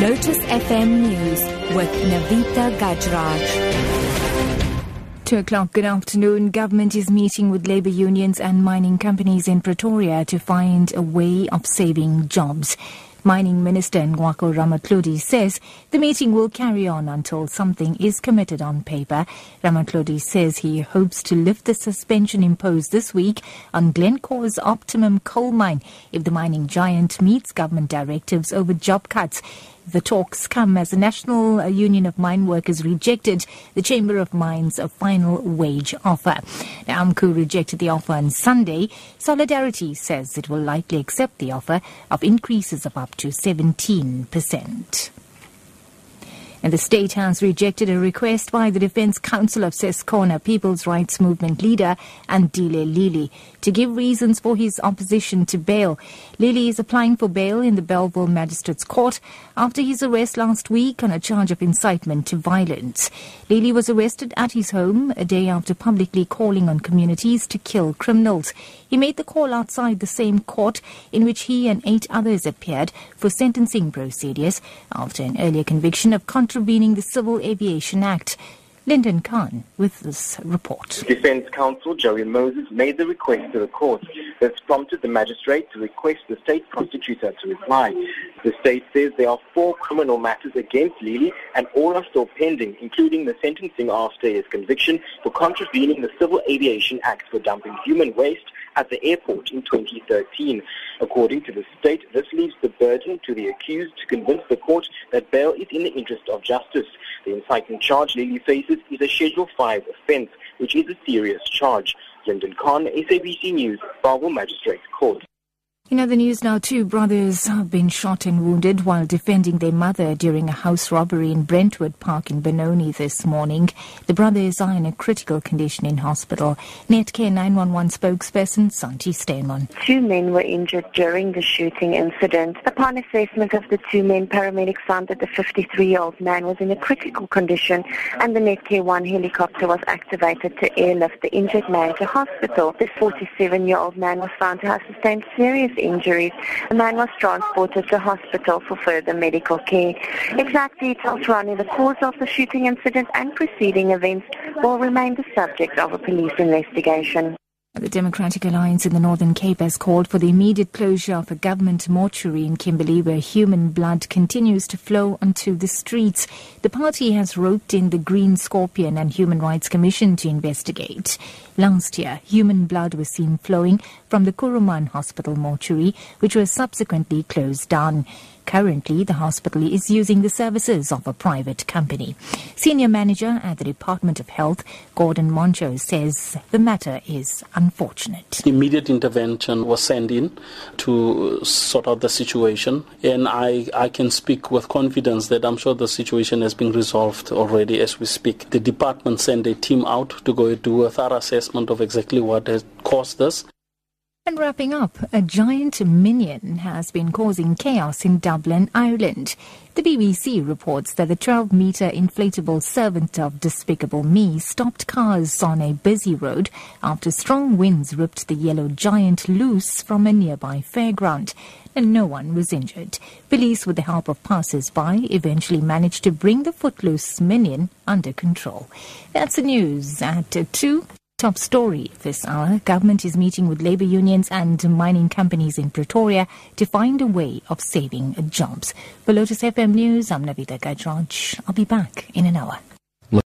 Lotus FM News with Navita Gajraj. Two o'clock, good afternoon. Government is meeting with labour unions and mining companies in Pretoria to find a way of saving jobs. Mining Minister Ngoako Ramatlhodi says the meeting will carry on until something is committed on paper. Ramatlhodi says he hopes to lift the suspension imposed this week on Glencore's Optimum coal mine if the mining giant meets government directives over job cuts. The talks come as the National Union of Mine Workers rejected the Chamber of Mines' final wage offer. Now, AMCU rejected the offer on Sunday. Solidarity says it will likely accept the offer of increases of up to 17%. And the state has rejected a request by the Defense Counsel of Ses'khona People's Rights Movement leader Andile Lili to give reasons for his opposition to bail. Lili is applying for bail in the Bellville Magistrates Court after his arrest last week on a charge of incitement to violence. Lili was arrested at his home a day after publicly calling on communities to kill criminals. He made the call outside the same court in which he and eight others appeared for sentencing procedures after an earlier conviction of contravening the Civil Aviation Act. Lyndon Khan with this report. Defense counsel Joey Moses made the request to the court. This prompted the magistrate to request the state prosecutor to reply. The state says there are four criminal matters against Lili and all are still pending, including the sentencing after his conviction for contravening the Civil Aviation Act for dumping human waste at the airport in 2013. According to the state, this leaves the burden to the accused to convince the court that bail is in the interest of justice. The inciting charge Lili faces is a Schedule 5 offence, which is a serious charge. Lyndon Khan, SABC News, Bellville Magistrates Court. In other news now, two brothers have been shot and wounded while defending their mother during a house robbery in Brentwood Park in Benoni this morning. The brothers are in a critical condition in hospital. Netcare 911 spokesperson Santi Steinman. Two men were injured during the shooting incident. Upon assessment of the two men, paramedics found that the 53-year-old man was in a critical condition and the Netcare 1 helicopter was activated to airlift the injured man to hospital. The 47-year-old man was found to have sustained serious injuries. The man was transported to hospital for further medical care. Exact details surrounding the cause of the shooting incident and preceding events will remain the subject of a police investigation. The Democratic Alliance in the Northern Cape has called for the immediate closure of a government mortuary in Kimberley where human blood continues to flow onto the streets. The party has roped in the Green Scorpion and Human Rights Commission to investigate. Last year, human blood was seen flowing from the Kuruman Hospital mortuary, which was subsequently closed down. Currently, the hospital is using the services of a private company. Senior manager at the Department of Health, Gordon Moncho, says the matter is unfortunate. Immediate intervention was sent in to uh, sort out the situation, and I, I can speak with confidence that I'm sure the situation has been resolved already as we speak. The department sent a team out to go do a thorough assessment of exactly what has caused this. And wrapping up, a giant minion has been causing chaos in Dublin, Ireland. The BBC reports that the 12 metre inflatable servant of Despicable Me stopped cars on a busy road after strong winds ripped the yellow giant loose from a nearby fairground. And no one was injured. Police, with the help of passers by, eventually managed to bring the footloose minion under control. That's the news at 2. Top story this hour. Government is meeting with labour unions and mining companies in Pretoria to find a way of saving jobs. For Lotus FM News, I'm Navita Gajraj. I'll be back in an hour.